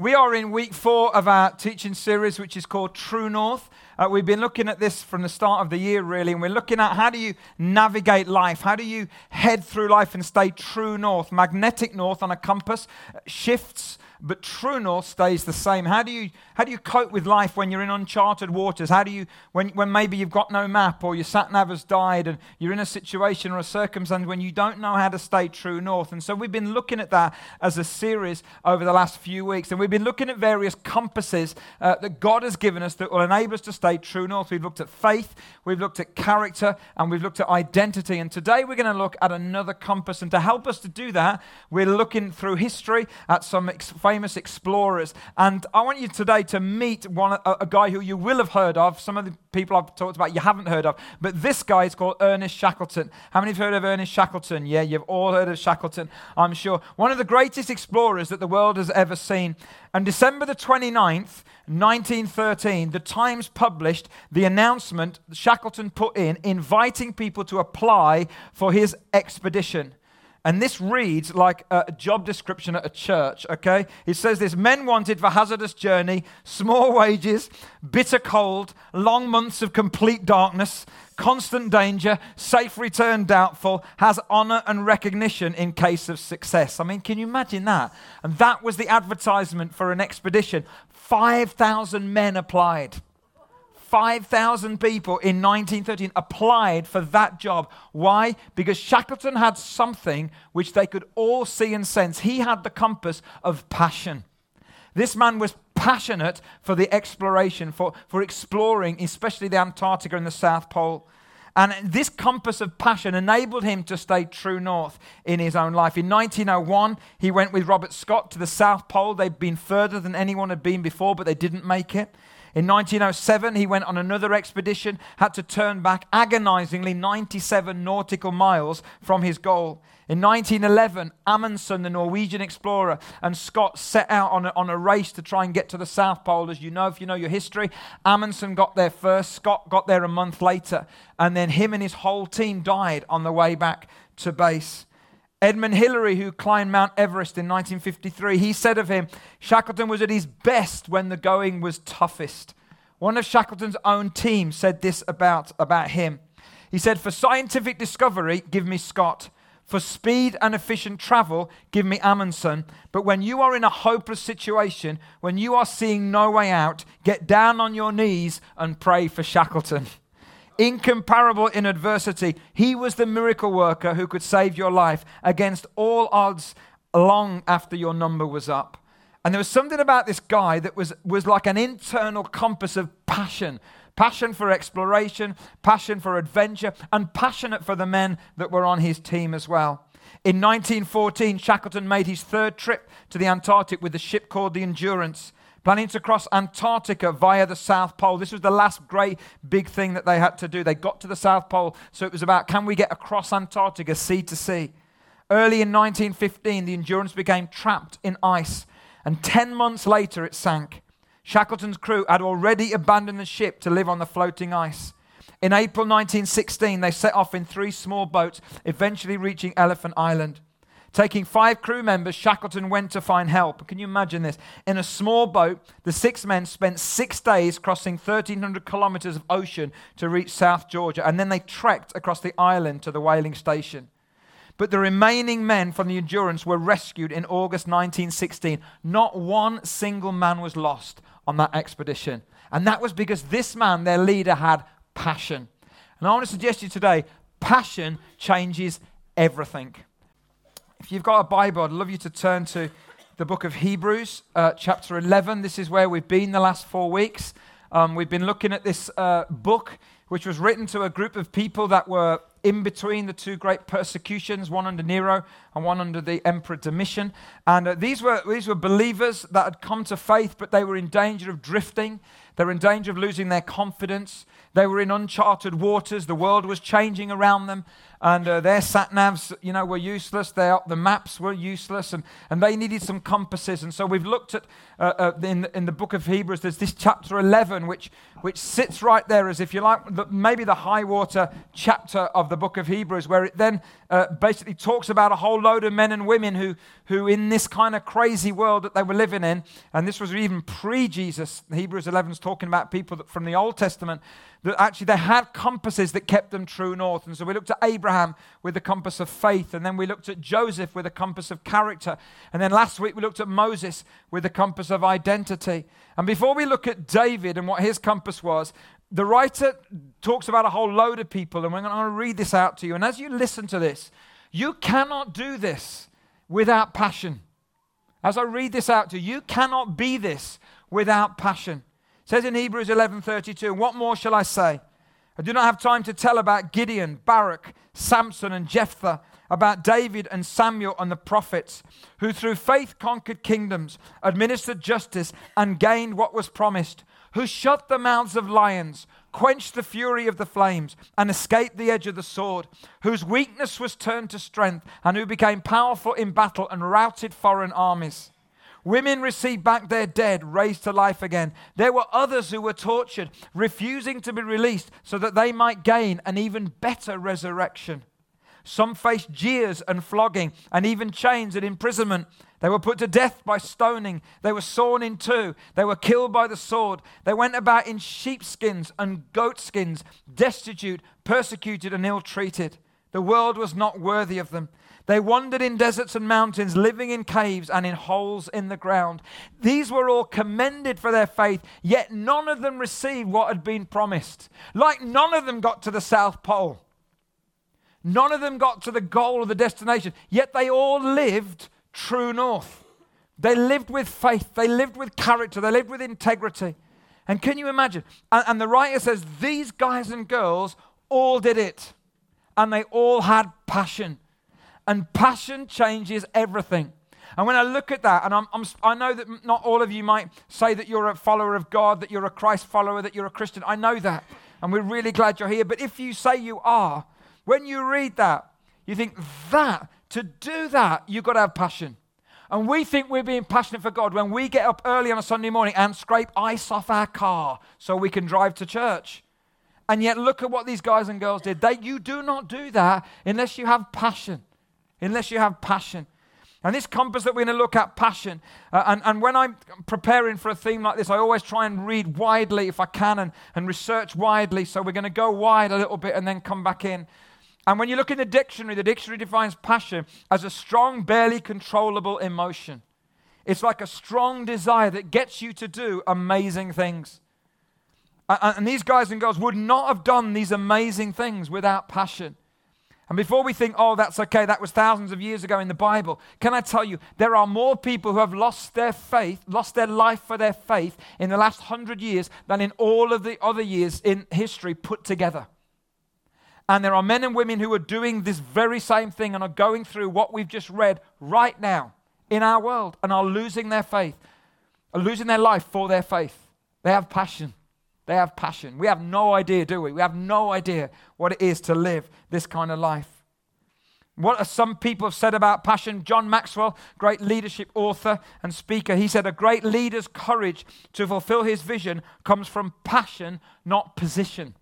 We are in week four of our teaching series, which is called True North. Uh, we've been looking at this from the start of the year, really, and we're looking at how do you navigate life? How do you head through life and stay true north? Magnetic north on a compass shifts but true north stays the same. How do you how do you cope with life when you're in uncharted waters? How do you when when maybe you've got no map or your sat nav has died and you're in a situation or a circumstance when you don't know how to stay true north? And so we've been looking at that as a series over the last few weeks, and we've been looking at various compasses uh, that God has given us that will enable us to stay true north. We've looked at faith, we've looked at character, and we've looked at identity. And today we're going to look at another compass, and to help us to do that, we're looking through history at some famous explorers. And I want you today to meet one, a, a, guy who you will have heard of. Some of the people I've talked about you haven't heard of. But this guy is called Ernest Shackleton. How many have heard of Ernest Shackleton? Yeah, you've all heard of Shackleton, I'm sure. One of the greatest explorers that the world has ever seen. On December the 29th, 1913, the Times published the announcement Shackleton put in inviting people to apply for his expedition. And this reads like a job description at a church, okay? It says this Men wanted for hazardous journey, small wages, bitter cold, long months of complete darkness, constant danger, safe return doubtful, has honor and recognition in case of success. I mean, can you imagine that? And that was the advertisement for an expedition. 5,000 men applied. 5,000 people in 1913 applied for that job. Why? Because Shackleton had something which they could all see and sense. He had the compass of passion. This man was passionate for the exploration, for, for exploring, especially the Antarctica and the South Pole. And this compass of passion enabled him to stay true north in his own life. In 1901, he went with Robert Scott to the South Pole. They'd been further than anyone had been before, but they didn't make it. In 1907, he went on another expedition, had to turn back agonizingly 97 nautical miles from his goal. In 1911, Amundsen, the Norwegian explorer, and Scott set out on a, on a race to try and get to the South Pole. As you know, if you know your history, Amundsen got there first, Scott got there a month later, and then him and his whole team died on the way back to base. Edmund Hillary, who climbed Mount Everest in 1953, he said of him, Shackleton was at his best when the going was toughest. One of Shackleton's own team said this about, about him. He said, For scientific discovery, give me Scott. For speed and efficient travel, give me Amundsen. But when you are in a hopeless situation, when you are seeing no way out, get down on your knees and pray for Shackleton. Incomparable in adversity. He was the miracle worker who could save your life against all odds long after your number was up. And there was something about this guy that was, was like an internal compass of passion passion for exploration, passion for adventure, and passionate for the men that were on his team as well. In 1914, Shackleton made his third trip to the Antarctic with a ship called the Endurance planning to cross Antarctica via the South Pole. This was the last great big thing that they had to do. They got to the South Pole, so it was about can we get across Antarctica sea to sea? Early in 1915, the Endurance became trapped in ice, and 10 months later it sank. Shackleton's crew had already abandoned the ship to live on the floating ice. In April 1916, they set off in three small boats, eventually reaching Elephant Island. Taking five crew members, Shackleton went to find help. Can you imagine this? In a small boat, the six men spent six days crossing 1,300 kilometers of ocean to reach South Georgia, and then they trekked across the island to the whaling station. But the remaining men from the Endurance were rescued in August 1916. Not one single man was lost on that expedition. And that was because this man, their leader, had passion. And I want to suggest to you today passion changes everything. If you've got a Bible, I'd love you to turn to the book of Hebrews, uh, chapter 11. This is where we've been the last four weeks. Um, we've been looking at this uh, book, which was written to a group of people that were in between the two great persecutions, one under Nero and one under the Emperor Domitian. And uh, these, were, these were believers that had come to faith, but they were in danger of drifting. They were in danger of losing their confidence. They were in uncharted waters. The world was changing around them and uh, their sat navs, you know, were useless. Their, the maps were useless, and, and they needed some compasses. And so we've looked at uh, uh, in, in the book of Hebrews. There's this chapter 11, which which sits right there as if you like the, maybe the high water chapter of the book of Hebrews, where it then uh, basically talks about a whole load of men and women who who in this kind of crazy world that they were living in, and this was even pre-Jesus. Hebrews 11 is talking about people that, from the Old Testament that actually they had compasses that kept them true north. And so we looked at Abraham with the compass of faith, and then we looked at Joseph with the compass of character, and then last week we looked at Moses with the compass of identity. And before we look at David and what his compass was, the writer talks about a whole load of people, and we're going to read this out to you. And as you listen to this, you cannot do this without passion. As I read this out to you, you cannot be this without passion says in Hebrews 11:32, "What more shall I say? I do not have time to tell about Gideon, Barak, Samson and Jephthah, about David and Samuel and the prophets, who through faith conquered kingdoms, administered justice and gained what was promised, who shut the mouths of lions, quenched the fury of the flames, and escaped the edge of the sword, whose weakness was turned to strength, and who became powerful in battle and routed foreign armies." Women received back their dead, raised to life again. There were others who were tortured, refusing to be released so that they might gain an even better resurrection. Some faced jeers and flogging, and even chains and imprisonment. They were put to death by stoning. They were sawn in two. They were killed by the sword. They went about in sheepskins and goatskins, destitute, persecuted, and ill treated. The world was not worthy of them. They wandered in deserts and mountains, living in caves and in holes in the ground. These were all commended for their faith, yet none of them received what had been promised. Like none of them got to the South Pole. None of them got to the goal of the destination, yet they all lived true north. They lived with faith, they lived with character, they lived with integrity. And can you imagine? And, the writer says these guys and girls all did it, and they all had passion. And passion changes everything. And when I look at that, and I'm, I'm, i know that not all of you might say that you're a follower of God, that you're a Christ follower, that you're a Christian. I know that. And we're really glad you're here. But if you say you are, when you read that, you think that, to do that, you've got to have passion. And we think we're being passionate for God when we get up early on a Sunday morning and scrape ice off our car so we can drive to church. And yet, look at what these guys and girls did. They, you do not do that unless you have passion unless you have passion. And this compass that we're going to look at, passion. Uh, and, and when I'm preparing for a theme like this, I always try and read widely if I can and, and research widely. So we're going to go wide a little bit and then come back in. And when you look in the dictionary, the dictionary defines passion as a strong, barely controllable emotion. It's like a strong desire that gets you to do amazing things. And these guys and girls would not have done these amazing things without passion. And before we think, oh, that's okay, that was thousands of years ago in the Bible, can I tell you, there are more people who have lost their faith, lost their life for their faith in the last hundred years than in all of the other years in history put together. And there are men and women who are doing this very same thing and are going through what we've just read right now in our world and are losing their faith, are losing their life for their faith. They have passion. They have passion. We have no idea, do we? We have no idea what it is to live this kind of life. What some people have said about passion, John Maxwell, great leadership author and speaker, he said, A great leader's courage to fulfill his vision comes from passion, not position.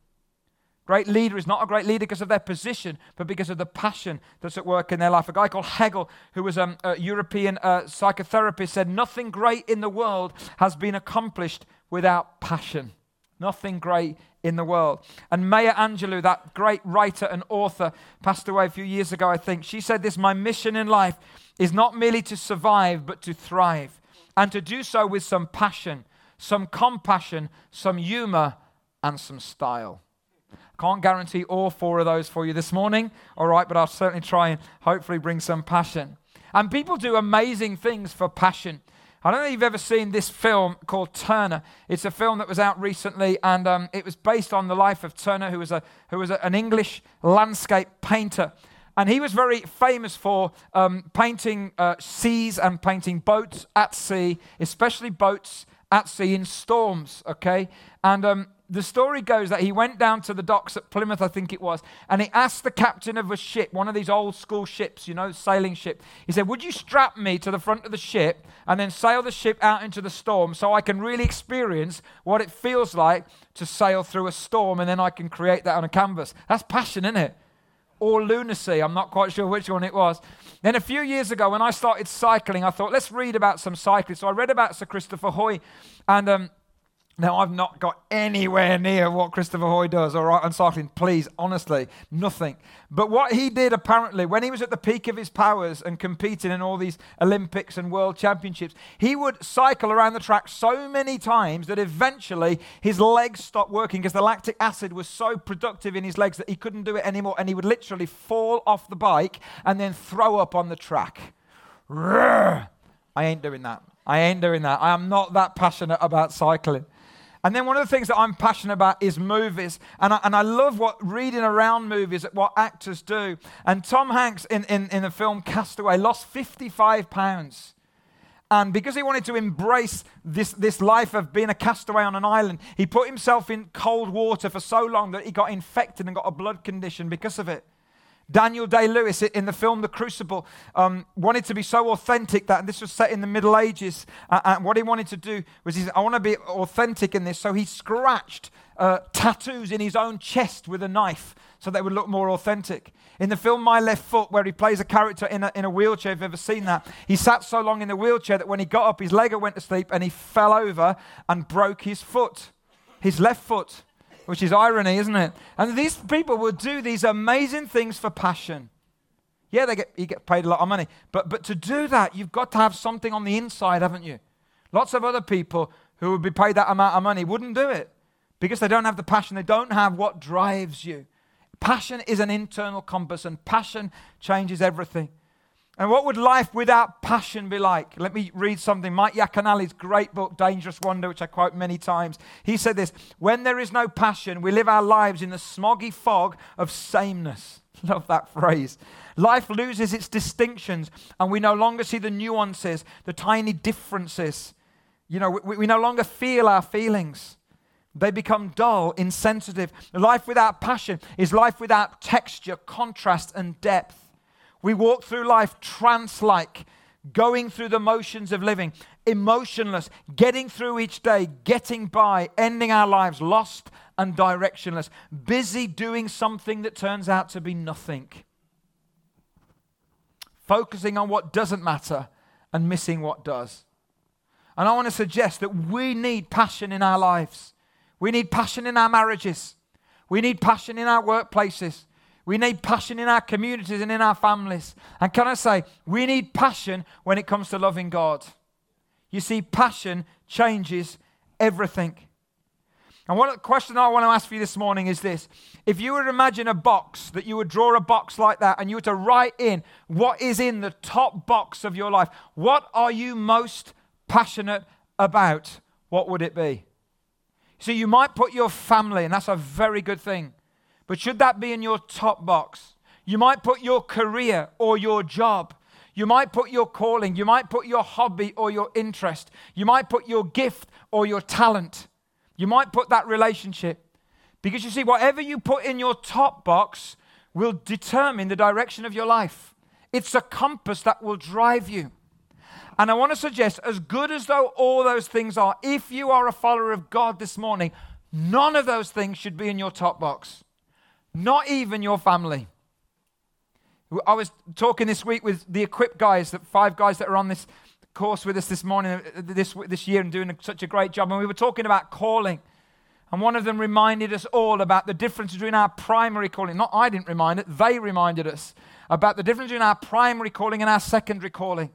Great leader is not a great leader because of their position, but because of the passion that's at work in their life. A guy called Hegel, who was um, a European uh, psychotherapist, said, Nothing great in the world has been accomplished without passion. Nothing great in the world. And Maya Angelou, that great writer and author, passed away a few years ago, I think. She said this My mission in life is not merely to survive, but to thrive. And to do so with some passion, some compassion, some humor, and some style. Can't guarantee all four of those for you this morning, all right, but I'll certainly try and hopefully bring some passion. And people do amazing things for passion. I don't know if you've ever seen this film called Turner. It's a film that was out recently, and um, it was based on the life of Turner, who was, a, who was a, an English landscape painter. And he was very famous for um, painting uh, seas and painting boats at sea, especially boats at sea in storms, okay? And um, the story goes that he went down to the docks at Plymouth, I think it was, and he asked the captain of a ship, one of these old school ships, you know, sailing ship. He said, Would you strap me to the front of the ship and then sail the ship out into the storm so I can really experience what it feels like to sail through a storm and then I can create that on a canvas? That's passion, isn't it? Or lunacy, I'm not quite sure which one it was. Then a few years ago, when I started cycling, I thought, let's read about some cyclists. So I read about Sir Christopher Hoy, and um, now, I've not got anywhere near what Christopher Hoy does, all right, on cycling. Please, honestly, nothing. But what he did apparently, when he was at the peak of his powers and competing in all these Olympics and world championships, he would cycle around the track so many times that eventually his legs stopped working because the lactic acid was so productive in his legs that he couldn't do it anymore. And he would literally fall off the bike and then throw up on the track. I ain't doing that. I ain't doing that. I am not that passionate about cycling. And then one of the things that I'm passionate about is movies. And I, and I love what reading around movies, what actors do. And Tom Hanks in, in, in the film Castaway lost 55 pounds. And because he wanted to embrace this, this life of being a castaway on an island, he put himself in cold water for so long that he got infected and got a blood condition because of it. Daniel Day Lewis in the film The Crucible um, wanted to be so authentic that, this was set in the Middle Ages, uh, and what he wanted to do was he said, I want to be authentic in this. So he scratched uh, tattoos in his own chest with a knife so they would look more authentic. In the film My Left Foot, where he plays a character in a, in a wheelchair, if you've ever seen that, he sat so long in the wheelchair that when he got up, his leg went to sleep and he fell over and broke his foot, his left foot which is irony, isn't it? And these people will do these amazing things for passion. Yeah, they get, you get paid a lot of money. But, but to do that, you've got to have something on the inside, haven't you? Lots of other people who would be paid that amount of money wouldn't do it because they don't have the passion. They don't have what drives you. Passion is an internal compass, and passion changes everything. And what would life without passion be like? Let me read something. Mike Yaconelli's great book, Dangerous Wonder, which I quote many times. He said this When there is no passion, we live our lives in the smoggy fog of sameness. Love that phrase. Life loses its distinctions, and we no longer see the nuances, the tiny differences. You know, we, we no longer feel our feelings. They become dull, insensitive. Life without passion is life without texture, contrast, and depth. We walk through life trance like, going through the motions of living, emotionless, getting through each day, getting by, ending our lives lost and directionless, busy doing something that turns out to be nothing, focusing on what doesn't matter and missing what does. And I want to suggest that we need passion in our lives. We need passion in our marriages. We need passion in our workplaces. We need passion in our communities and in our families. And can I say, we need passion when it comes to loving God. You see, passion changes everything. And the question I want to ask for you this morning is this. If you were to imagine a box, that you would draw a box like that, and you were to write in what is in the top box of your life, what are you most passionate about? What would it be? So you might put your family, and that's a very good thing. But should that be in your top box? You might put your career or your job. You might put your calling. You might put your hobby or your interest. You might put your gift or your talent. You might put that relationship. Because you see, whatever you put in your top box will determine the direction of your life. It's a compass that will drive you. And I want to suggest, as good as though all those things are, if you are a follower of God this morning, none of those things should be in your top box not even your family. I was talking this week with the equipped guys, the five guys that are on this course with us this morning, uh, this, this year, and doing such a great job. And we were talking about calling. And one of them reminded us all about the difference between our primary calling. Not I didn't remind it, they reminded us about the difference between our primary calling and our secondary calling.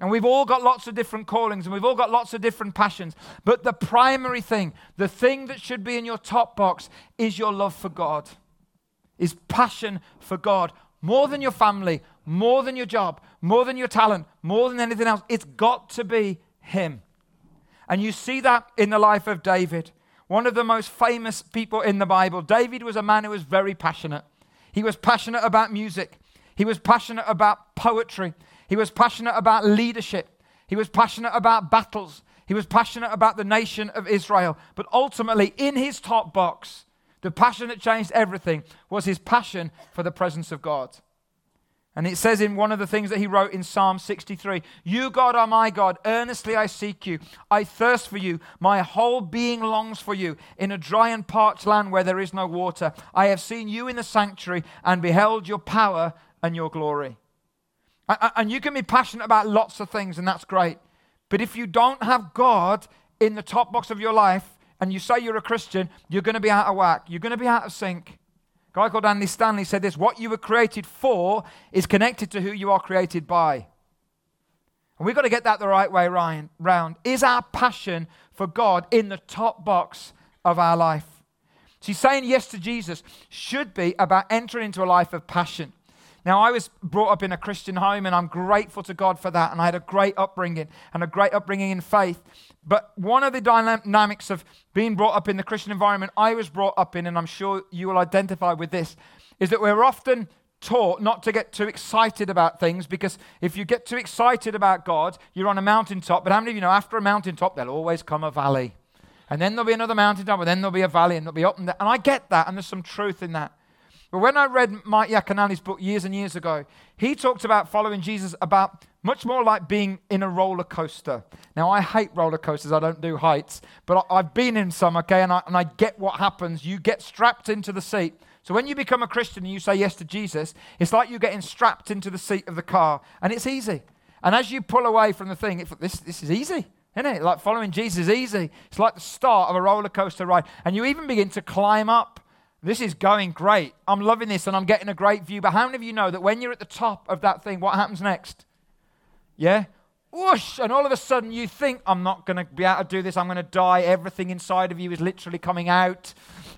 And we've all got lots of different callings and we've all got lots of different passions. But the primary thing, the thing that should be in your top box, is your love for God is passion for God more than your family, more than your job, more than your talent, more than anything else. It's got to be Him. And you see that in the life of David, one of the most famous people in the Bible. David was a man who was very passionate. He was passionate about music, he was passionate about poetry, he was passionate about leadership, he was passionate about battles, He was passionate about the nation of Israel. But ultimately, in his top box, the passion that changed everything was his passion for the presence of God. And it says in one of the things that he wrote in Psalm 63 You, God, are my God. Earnestly I seek you. I thirst for you. My whole being longs for you in a dry and parched land where there is no water. I have seen you in the sanctuary and beheld your power and your glory. And you can be passionate about lots of things, and that's great. But if you don't have God in the top box of your life and you say you're a Christian, you're going to be out of whack. You're going to be out of sync. A guy called Andy Stanley said this what you were created for is connected to who you are created by. And we've got to get that the right way round. Is our passion for God in the top box of our life? See, saying yes to Jesus should be about entering into a life of passion. Now, I was brought up in a Christian home, and I'm grateful to God for that. And I had a great upbringing and a great upbringing in faith. But one of the dynamics of being brought up in the Christian environment I was brought up in, and I'm sure you will identify with this, is that we're often taught not to get too excited about things because if you get too excited about God, you're on a mountaintop. But how many of you know after a mountaintop, there'll always come a valley? And then there'll be another mountaintop, and then there'll be a valley, and there'll be up and down. And I get that, and there's some truth in that. But when I read Mike Yaconelli's book years and years ago, he talked about following Jesus about much more like being in a roller coaster. Now, I hate roller coasters, I don't do heights, but I've been in some, okay, and I, and I get what happens. You get strapped into the seat. So when you become a Christian and you say yes to Jesus, it's like you're getting strapped into the seat of the car, and it's easy. And as you pull away from the thing, this, this is easy. Isn't it? Like following Jesus is easy. It's like the start of a roller coaster ride. And you even begin to climb up. This is going great. I'm loving this and I'm getting a great view. But how many of you know that when you're at the top of that thing, what happens next? Yeah? Whoosh! And all of a sudden you think, I'm not going to be able to do this. I'm going to die. Everything inside of you is literally coming out.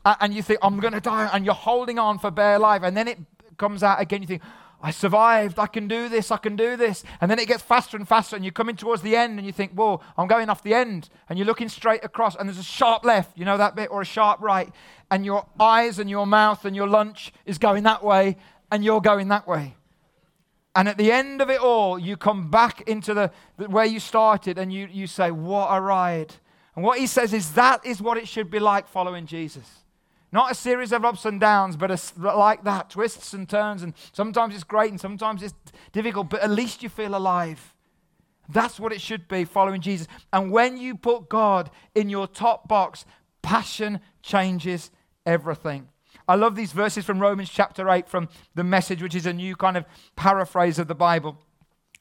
And you think, I'm going to die. And you're holding on for bare life. And then it comes out again. You think, I survived. I can do this. I can do this. And then it gets faster and faster, and you're coming towards the end, and you think, Whoa, I'm going off the end. And you're looking straight across, and there's a sharp left, you know that bit, or a sharp right. And your eyes and your mouth and your lunch is going that way, and you're going that way. And at the end of it all, you come back into the, the where you started, and you, you say, What a ride. And what he says is that is what it should be like following Jesus. Not a series of ups and downs, but a, like that, twists and turns. And sometimes it's great and sometimes it's difficult, but at least you feel alive. That's what it should be following Jesus. And when you put God in your top box, passion changes everything. I love these verses from Romans chapter 8 from the message, which is a new kind of paraphrase of the Bible.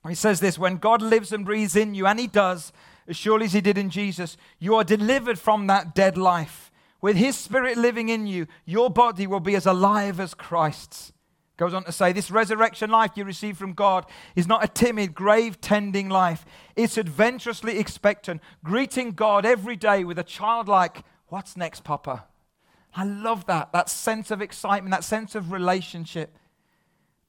He says this When God lives and breathes in you, and He does, as surely as He did in Jesus, you are delivered from that dead life with his spirit living in you, your body will be as alive as Christ's. Goes on to say, this resurrection life you receive from God is not a timid, grave tending life. It's adventurously expectant, greeting God every day with a childlike, What's next, Papa? I love that, that sense of excitement, that sense of relationship,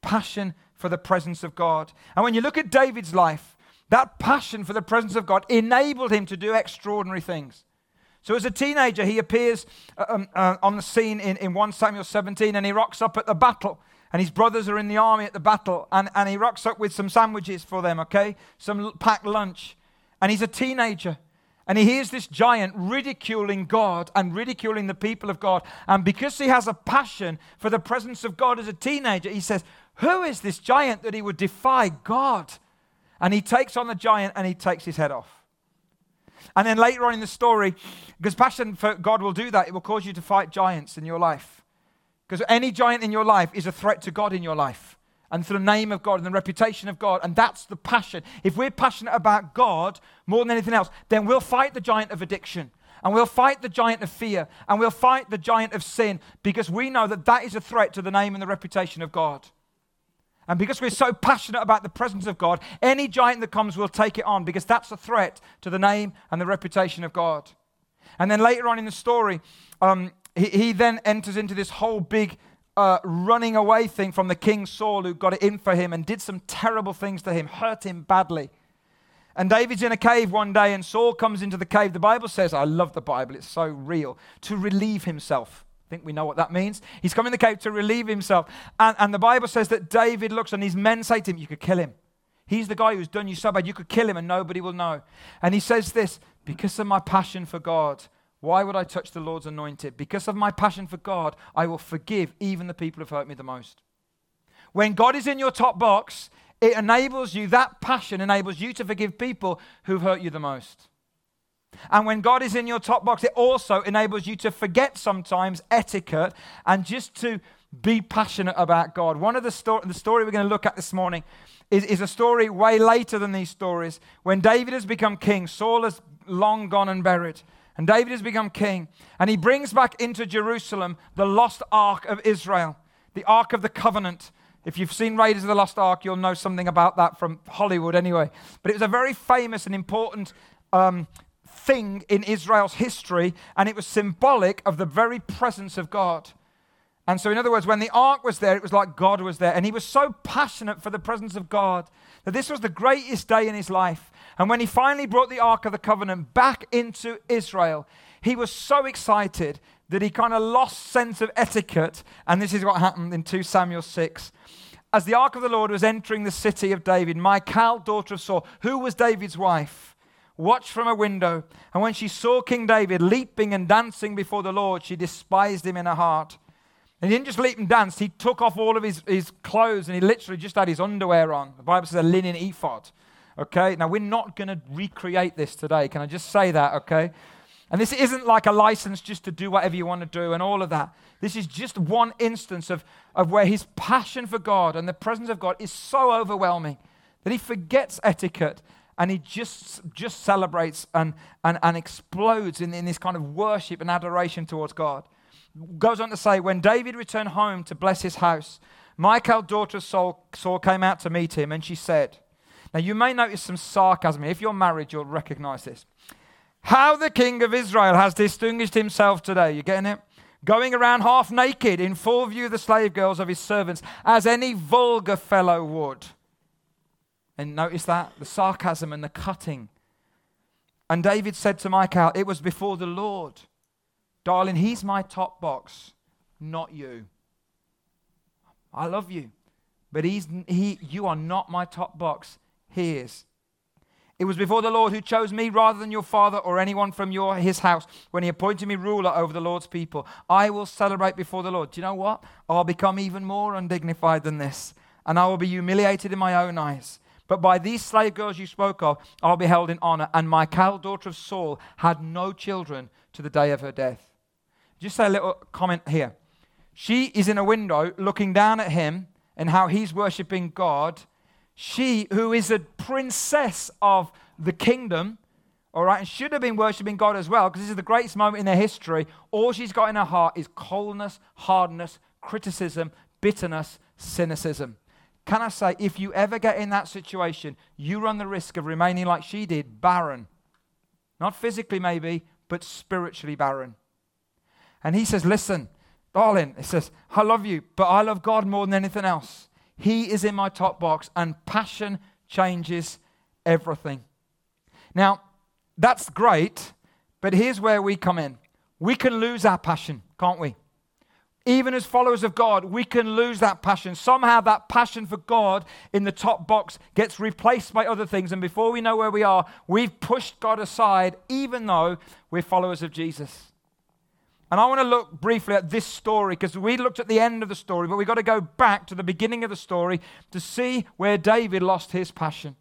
passion for the presence of God. And when you look at David's life, that passion for the presence of God enabled him to do extraordinary things. So, as a teenager, he appears uh, um, uh, on the scene in, in 1 Samuel 17 and he rocks up at the battle. And his brothers are in the army at the battle. And, and he rocks up with some sandwiches for them, okay? Some packed lunch. And he's a teenager. And he hears this giant ridiculing God and ridiculing the people of God. And because he has a passion for the presence of God as a teenager, he says, Who is this giant that he would defy God? And he takes on the giant and he takes his head off. And then later on in the story, because passion for God will do that, it will cause you to fight giants in your life. Because any giant in your life is a threat to God in your life and to the name of God and the reputation of God. And that's the passion. If we're passionate about God more than anything else, then we'll fight the giant of addiction. And we'll fight the giant of fear. And we'll fight the giant of sin because we know that that is a threat to the name and the reputation of God. And because we're so passionate about the presence of God, any giant that comes will take it on because that's a threat to the name and the reputation of God. And then later on in the story, um, he, he, then enters into this whole big uh, running away thing from the king Saul, who got it in for him and did some terrible things to him, hurt him badly. And David's in a cave one day, and Saul comes into the cave. The Bible says, I love the Bible, it's so real, to relieve himself. I think we know what that means. He's come in the cave to relieve himself. And, and the Bible says that David looks and his men say to him, You could kill him. He's the guy who's done you so bad, you could kill him and nobody will know. And he says this Because of my passion for God, why would I touch the Lord's anointed? Because of my passion for God, I will forgive even the people who've hurt me the most. When God is in your top box, it enables you, that passion enables you to forgive people who've hurt you the most. And when God is in your top box, it also enables you to forget sometimes etiquette and just to be passionate about God. One of the, sto- the story we're going to look at this morning is, is a story way later than these stories. When David has become king, Saul has long gone and buried. And David has become king. And he brings back into Jerusalem the lost ark of Israel, the ark of the covenant. If you've seen Raiders of the Lost Ark, you'll know something about that from Hollywood anyway. But it was a very famous and important um, thing in Israel's history, and it was symbolic of the very presence of God. And so, in other words, when the ark was there, it was like God was there. And he was so passionate for the presence of God that this was the greatest day in his life. And when he finally brought the ark of the covenant back into Israel, he was so excited that he kind of lost sense of etiquette. And this is what happened in 2 Samuel 6. As the ark of the Lord was entering the city of David, Michal, daughter of Saul, who was David's wife, watched from a window. And when she saw King David leaping and dancing before the Lord, she despised him in her heart. And he didn't just leap and dance, he took off all of his, his clothes and he literally just had his underwear on. The Bible says a linen ephod. Okay, now we're not going to recreate this today. Can I just say that? Okay, and this isn't like a license just to do whatever you want to do and all of that. This is just one instance of, of where his passion for God and the presence of God is so overwhelming that he forgets etiquette and he just, just celebrates and, and, and explodes in, in this kind of worship and adoration towards God goes on to say, when David returned home to bless his house, Michal, daughter of Saul, Saul came out to meet him, and she said, Now you may notice some sarcasm. If you're married, you'll recognize this. How the king of Israel has distinguished himself today. You getting it? Going around half naked in full view of the slave girls of his servants, as any vulgar fellow would. And notice that the sarcasm and the cutting. And David said to Michal, It was before the Lord Darling, he's my top box, not you. I love you, but he's, he, you are not my top box. He is. It was before the Lord who chose me rather than your father or anyone from your, his house when he appointed me ruler over the Lord's people. I will celebrate before the Lord. Do you know what? I'll become even more undignified than this, and I will be humiliated in my own eyes. But by these slave girls you spoke of, I'll be held in honor. And Michal, daughter of Saul, had no children to the day of her death. Just say a little comment here. She is in a window looking down at him and how he's worshiping God. She, who is a princess of the kingdom, all right, and should have been worshiping God as well, because this is the greatest moment in their history. All she's got in her heart is coldness, hardness, criticism, bitterness, cynicism. Can I say, if you ever get in that situation, you run the risk of remaining like she did, barren. Not physically, maybe, but spiritually barren. And he says, Listen, darling, he says, I love you, but I love God more than anything else. He is in my top box, and passion changes everything. Now, that's great, but here's where we come in. We can lose our passion, can't we? Even as followers of God, we can lose that passion. Somehow, that passion for God in the top box gets replaced by other things. And before we know where we are, we've pushed God aside, even though we're followers of Jesus. And I want to look briefly at this story because we looked at the end of the story, but we've got to go back to the beginning of the story to see where David lost his passion.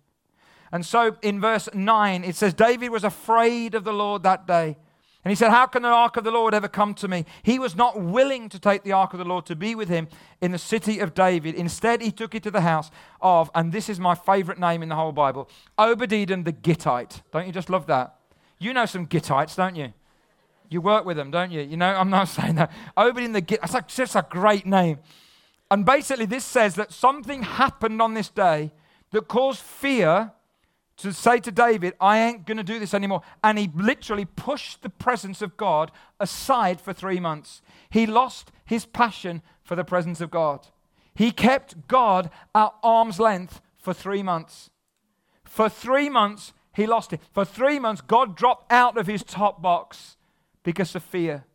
And so in verse 9, it says, David was afraid of the Lord that day. And he said, How can the ark of the Lord ever come to me? He was not willing to take the ark of the Lord to be with him in the city of David. Instead, he took it to the house of, and this is my favorite name in the whole Bible, Obed-Edom the Gittite. Don't you just love that? You know some Gittites, don't you? You work with them, don't you? You know, I'm not saying that. Obed in the Git, that's just a great name. And basically, this says that something happened on this day that caused fear to say to David, I ain't going to do this anymore. And he literally pushed the presence of God aside for three months. He lost his passion for the presence of God. He kept God at arm's length for three months. For three months, he lost it. For three months, God dropped out of his top box because of fear.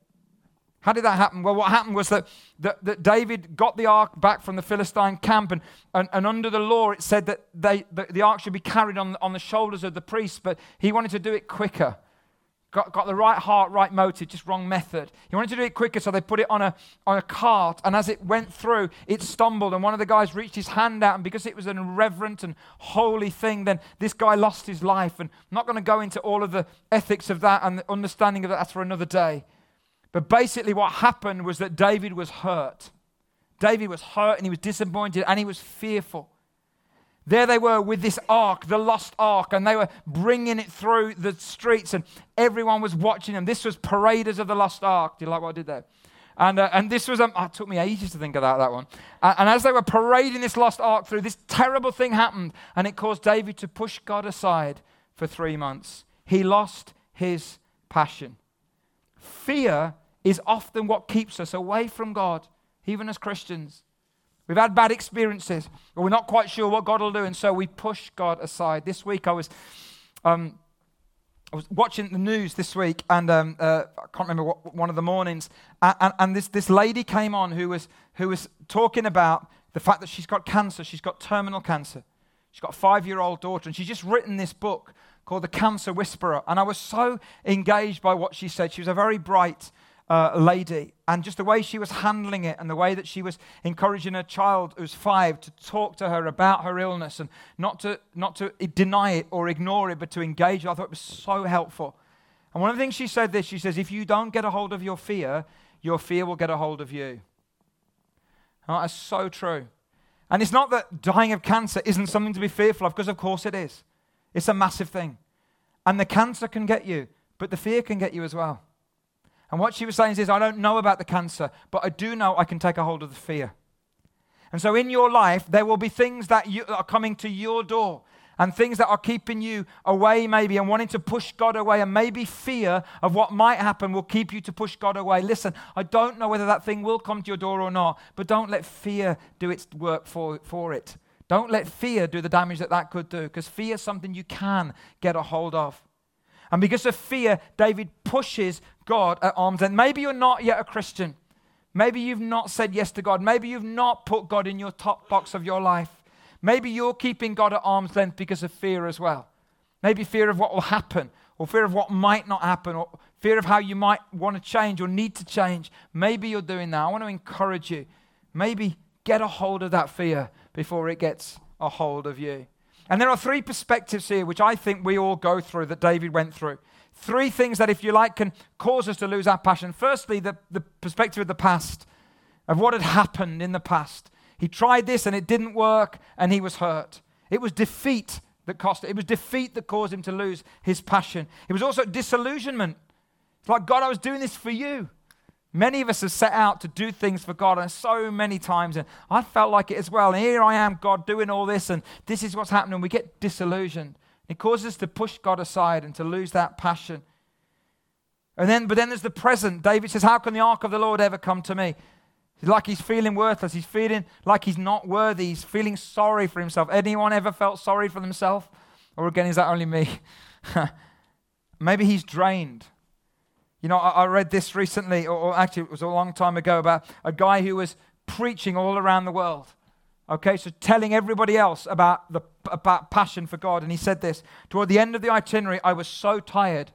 How did that happen? Well, what happened was that, that, that David got the ark back from the Philistine camp, and, and, and under the law it said that they, the, the ark should be carried on, on the shoulders of the priests, but he wanted to do it quicker. got, got the right heart, right motive, just wrong method. He wanted to do it quicker, so they put it on a, on a cart. And as it went through, it stumbled. And one of the guys reached his hand out. And because it was an irreverent and holy thing, then this guy lost his life. And I'm not going to go into all of the ethics of that and the understanding of that. That's for another day. But basically, what happened was that David was hurt. David was hurt and he was disappointed and he was fearful. There they were with this ark, the lost ark, and they were bringing it through the streets, and everyone was watching them. This was Paraders of the Lost Ark. Do you like what I did there? And, uh, and this was, um, oh, it took me ages to think about that one. And as they were parading this lost ark through, this terrible thing happened, and it caused David to push God aside for three months. He lost his passion. Fear is often what keeps us away from God, even as Christians. We've had bad experiences, but we're not quite sure what God will do, and so we push God aside. This week I was, um, I was watching the news this week, and um, uh, I can't remember what, one of the mornings, and, and, and, this, this lady came on who was, who was talking about the fact that she's got cancer, she's got terminal cancer. She's got a five year old daughter, and she's just written this book called The Cancer Whisperer. And I was so engaged by what she said. She was a very bright uh, lady. And just the way she was handling it and the way that she was encouraging her child, who's five, to talk to her about her illness and not to, not to deny it or ignore it, but to engage. I thought it was so helpful. And one of the things she said this, she says, if you don't get a hold of your fear, your fear will get a hold of you. And that's so true. And it's not that dying of cancer isn't something to be fearful of, because of course it is. It's a massive thing. And the cancer can get you, but the fear can get you as well. And what she was saying is, I don't know about the cancer, but I do know I can take a hold of the fear. And so in your life, there will be things that, you, are coming to your door and things that are keeping you away, maybe, and wanting to push God away. And maybe fear of what might happen will keep you to push God away. Listen, I don't know whether that thing will come to your door or not, but don't let fear do its work for, for it. Don't let fear do the damage that that could do, because fear is something you can get a hold of. And because of fear, David pushes God at arm's length. Maybe you're not yet a Christian. Maybe you've not said yes to God. Maybe you've not put God in your top box of your life. Maybe you're keeping God at arm's length because of fear as well. Maybe fear of what will happen, or fear of what might not happen, or fear of how you might want to change or need to change. Maybe you're doing that. I want to encourage you. Maybe get a hold of that fear before it gets a hold of you. And there are three perspectives here which I think we all go through that David went through. Three things that, if you like, can cause us to lose our passion. Firstly, the, the perspective of the past, of what had happened in the past. He tried this and it didn't work and he was hurt. It was defeat that cost it. It was defeat that caused him to lose his passion. It was also disillusionment. It's like, God, I was doing this for you. Many of us have set out to do things for God, and so many times, and I felt like it as well. And here I am, God, doing all this, and this is what's happening. We get disillusioned. It causes us to push God aside and to lose that passion. And then, but then there's the present. David says, How can the ark of the Lord ever come to me? Like he's feeling worthless. He's feeling like he's not worthy. He's feeling sorry for himself. Anyone ever felt sorry for themselves? Or again, is that only me? Maybe he's drained. You know, I, I read this recently, or, or actually, it was a long time ago, about a guy who was preaching all around the world. Okay, so telling everybody else about the about passion for God, and he said this toward the end of the itinerary. I was so tired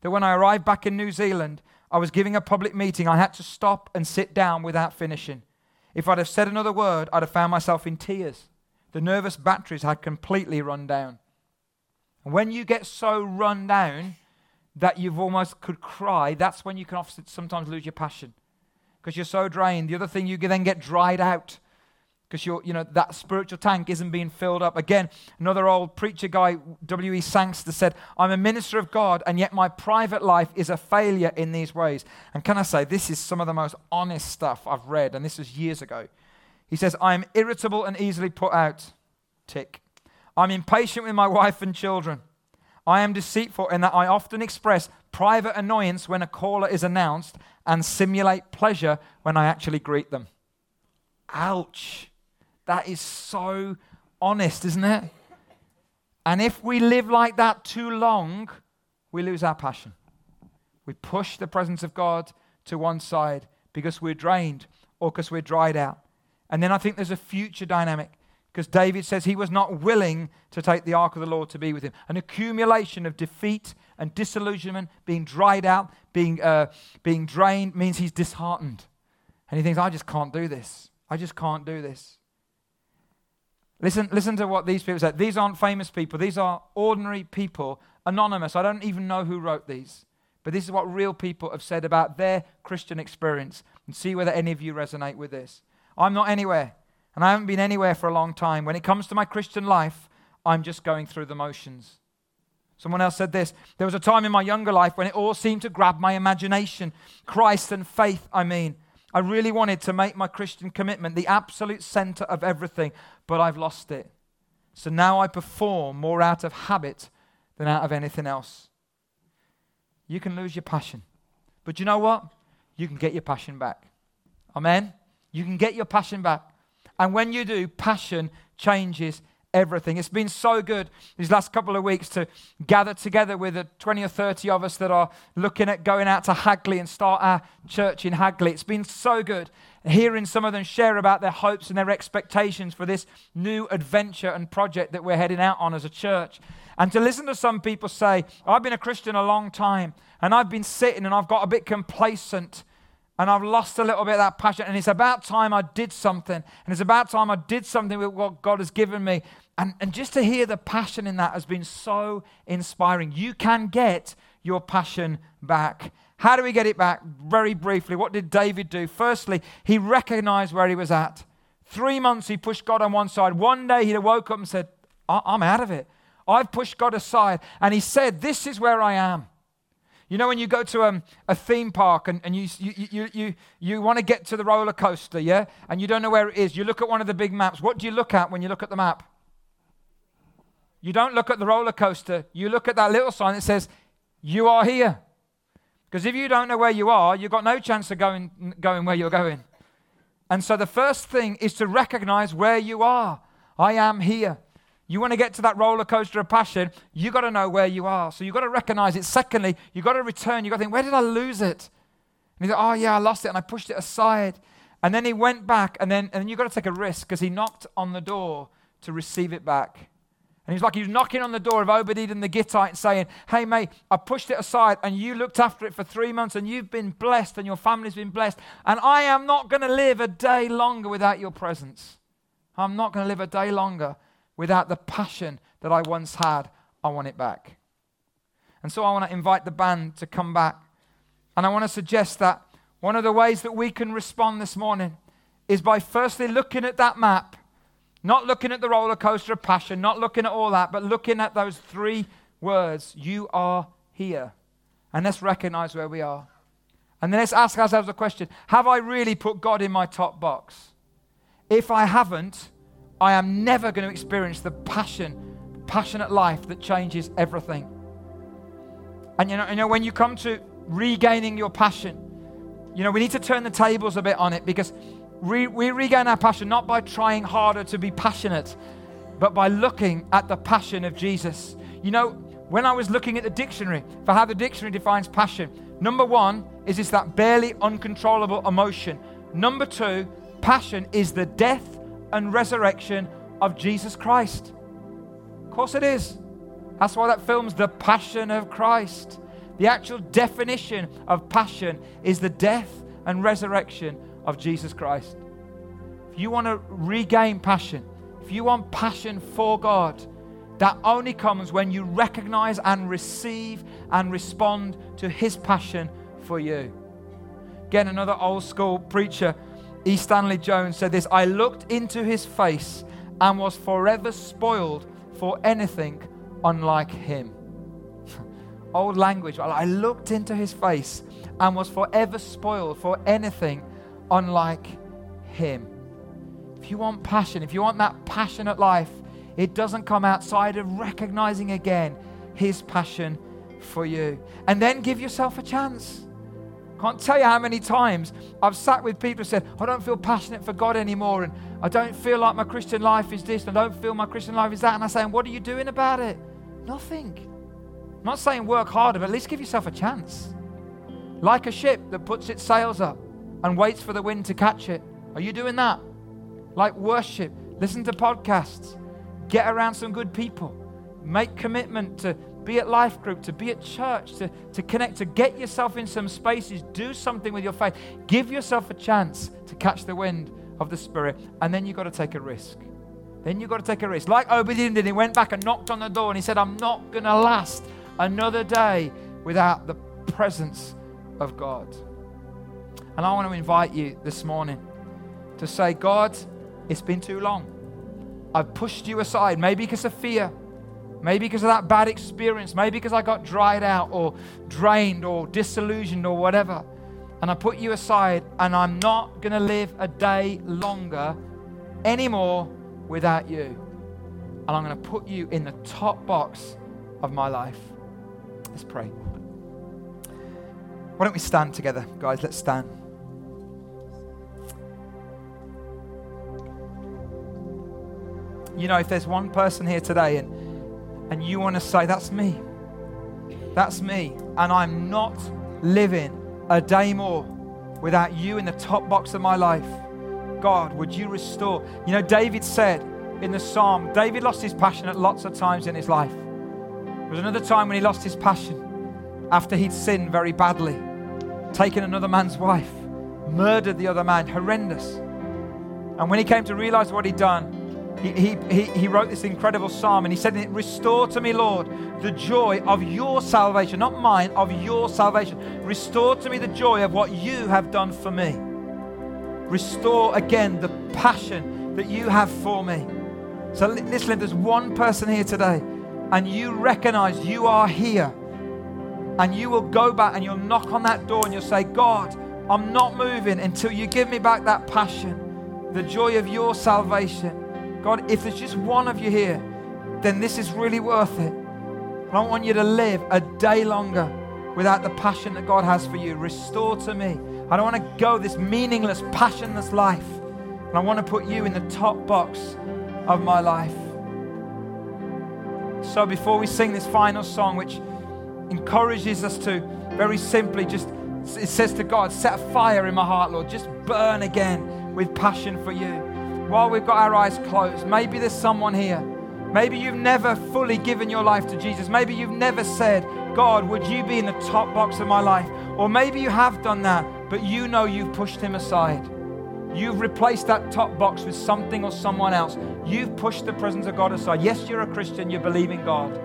that when I arrived back in New Zealand, I was giving a public meeting. I had to stop and sit down without finishing. If I'd have said another word, I'd have found myself in tears. The nervous batteries had completely run down. And when you get so run down, that you've almost could cry, that's when you can often sometimes lose your passion because you're so drained. The other thing, you then get dried out because you're, you know, that spiritual tank isn't being filled up. Again, another old preacher guy, W.E. Sangster, said, I'm a minister of God, and yet my private life is a failure in these ways. And can I say, this is some of the most honest stuff I've read, and this was years ago. He says, I'm irritable and easily put out. Tick. I'm impatient with my wife and children. I am deceitful in that I often express private annoyance when a caller is announced and simulate pleasure when I actually greet them. Ouch. That is so honest, isn't it? And if we live like that too long, we lose our passion. We push the presence of God to one side because we're drained or because we're dried out. And then I think there's a future dynamic. Because David says he was not willing to take the ark of the Lord to be with him. An accumulation of defeat and disillusionment, being dried out, being, uh, being drained, means he's disheartened. And he thinks, I just can't do this. I just can't do this. Listen, listen to what these people said. These aren't famous people, these are ordinary people, anonymous. I don't even know who wrote these. But this is what real people have said about their Christian experience. And see whether any of you resonate with this. I'm not anywhere, and I haven't been anywhere for a long time. When it comes to my Christian life, I'm just going through the motions. Someone else said this There was a time in my younger life when it all seemed to grab my imagination. Christ and faith, I mean. I really wanted to make my Christian commitment the absolute center of everything, but I've lost it. So now I perform more out of habit than out of anything else. You can lose your passion, but you know what? You can get your passion back. Amen? You can get your passion back. And when you do, passion changes everything. It's been so good these last couple of weeks to gather together with the 20 or 30 of us that are looking at going out to Hagley and start our church in Hagley. It's been so good hearing some of them share about their hopes and their expectations for this new adventure and project that we're heading out on as a church. And to listen to some people say, I've been a Christian a long time and I've been sitting and I've got a bit complacent and I've lost a little bit of that passion. And it's about time I did something. And it's about time I did something with what God has given me. And, and just to hear the passion in that has been so inspiring. You can get your passion back. How do we get it back? Very briefly, what did David do? Firstly, he recognized where he was at. Three months he pushed God on one side. One day he woke up and said, I'm out of it. I've pushed God aside. And he said, This is where I am. You know, when you go to um, a theme park and, and you, you, you, you, you want to get to the roller coaster, yeah? And you don't know where it is. You look at one of the big maps. What do you look at when you look at the map? You don't look at the roller coaster. You look at that little sign that says, You are here. Because if you don't know where you are, you've got no chance of going, going where you're going. And so the first thing is to recognize where you are. I am here. You want to get to that roller coaster of passion, you got to know where you are. So you've got to recognize it. Secondly, you've got to return. You've got to think, where did I lose it? And he thought, oh, yeah, I lost it and I pushed it aside. And then he went back, and then, and then you've got to take a risk because he knocked on the door to receive it back. And he's like, he was knocking on the door of Obadiah Edom the Gittite and saying, Hey, mate, I pushed it aside and you looked after it for three months and you've been blessed and your family's been blessed. And I am not going to live a day longer without your presence. I'm not going to live a day longer without the passion that I once had. I want it back. And so I want to invite the band to come back. And I want to suggest that one of the ways that we can respond this morning is by firstly looking at that map, not looking at the roller coaster of passion, not looking at all that, but looking at those three words You are here. And let's recognize where we are. And then let's ask ourselves a question Have I really put God in my top box? If I haven't, I am never going to experience the passion, passionate life that changes everything. And you know, you know, when you come to regaining your passion, you know, we need to turn the tables a bit on it because we, we regain our passion not by trying harder to be passionate, but by looking at the passion of Jesus. You know, when I was looking at the dictionary for how the dictionary defines passion, number one is it's that barely uncontrollable emotion. Number two, passion is the death and resurrection of Jesus Christ. Of course, it is. That's why that film's The Passion of Christ. The actual definition of passion is the death and resurrection of Jesus Christ. If you want to regain passion, if you want passion for God, that only comes when you recognize and receive and respond to His passion for you. Again, another old school preacher E. Stanley Jones said this I looked into his face and was forever spoiled for anything unlike him. Old language. I looked into his face and was forever spoiled for anything unlike him. If you want passion, if you want that passionate life, it doesn't come outside of recognizing again his passion for you. And then give yourself a chance. I can't tell you how many times I've sat with people who said, I don't feel passionate for God anymore, and I don't feel like my Christian life is this, and I don't feel my Christian life is that. And I say, What are you doing about it? Nothing. I'm not saying work harder, but at least give yourself a chance. Like a ship that puts its sails up and waits for the wind to catch it. Are you doing that? Like worship, Listen to podcasts. Get around some good people. Make commitment to be at life group, to be at church, to, to connect, to get yourself in some spaces. Do something with your faith. Give yourself a chance to catch the wind of the Spirit. And then you've got to take a risk. Then you've got to take a risk. Like Obadiah did, he went back and knocked on the door and he said, I'm not going to last another day without the presence of God. And I want to invite you this morning to say, God, it's been too long. I've pushed you aside, maybe because of fear, maybe because of that bad experience, maybe because I got dried out or drained or disillusioned or whatever. And I put you aside, and I'm not going to live a day longer anymore without you. And I'm going to put you in the top box of my life. Let's pray. Why don't we stand together, guys? Let's stand. You know, if there's one person here today and, and you want to say, That's me, that's me, and I'm not living a day more without you in the top box of my life, God, would you restore? You know, David said in the psalm, David lost his passion at lots of times in his life. There was another time when he lost his passion after he'd sinned very badly, taken another man's wife, murdered the other man, horrendous. And when he came to realize what he'd done, he, he, he wrote this incredible psalm and he said, Restore to me, Lord, the joy of your salvation, not mine, of your salvation. Restore to me the joy of what you have done for me. Restore again the passion that you have for me. So, listen, if there's one person here today and you recognize you are here, and you will go back and you'll knock on that door and you'll say, God, I'm not moving until you give me back that passion, the joy of your salvation. God, if there's just one of you here, then this is really worth it. I don't want you to live a day longer without the passion that God has for you. Restore to me. I don't want to go this meaningless, passionless life. And I want to put you in the top box of my life. So before we sing this final song, which encourages us to very simply just, it says to God, set a fire in my heart, Lord. Just burn again with passion for you while we've got our eyes closed, maybe there's someone here. Maybe you've never fully given your life to Jesus. Maybe you've never said, God, would you be in the top box of my life? Or maybe you have done that, but you know you've pushed him aside. You've replaced that top box with something or someone else. You've pushed the presence of God aside. Yes, you're a Christian, you believe in God.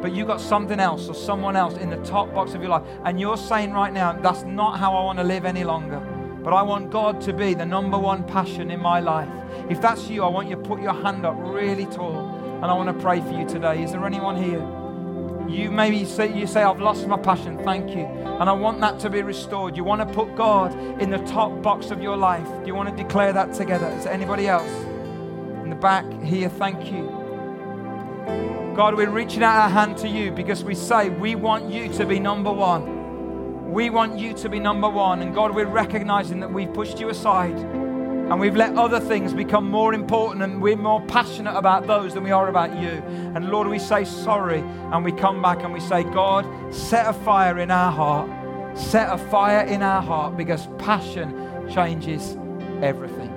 But you have got something else or someone else in the top box of your life. And you're saying right now, that's not how I want to live any longer. But I want God to be the number one passion in my life. If that's you, I want you to put your hand up really tall. And I want to pray for you today. Is there anyone here? You maybe say, you say, I've lost my passion. Thank you. And I want that to be restored. You want to put God in the top box of your life. Do you want to declare that together? Is there anybody else? In the back here, thank you. God, we're reaching out our hand to you because we say we want you to be number one. We want you to be number one. And God, we're recognizing that we've pushed you aside and we've let other things become more important and we're more passionate about those than we are about you. And Lord, we say sorry and we come back and we say, God, set a fire in our heart. Set a fire in our heart because passion changes everything.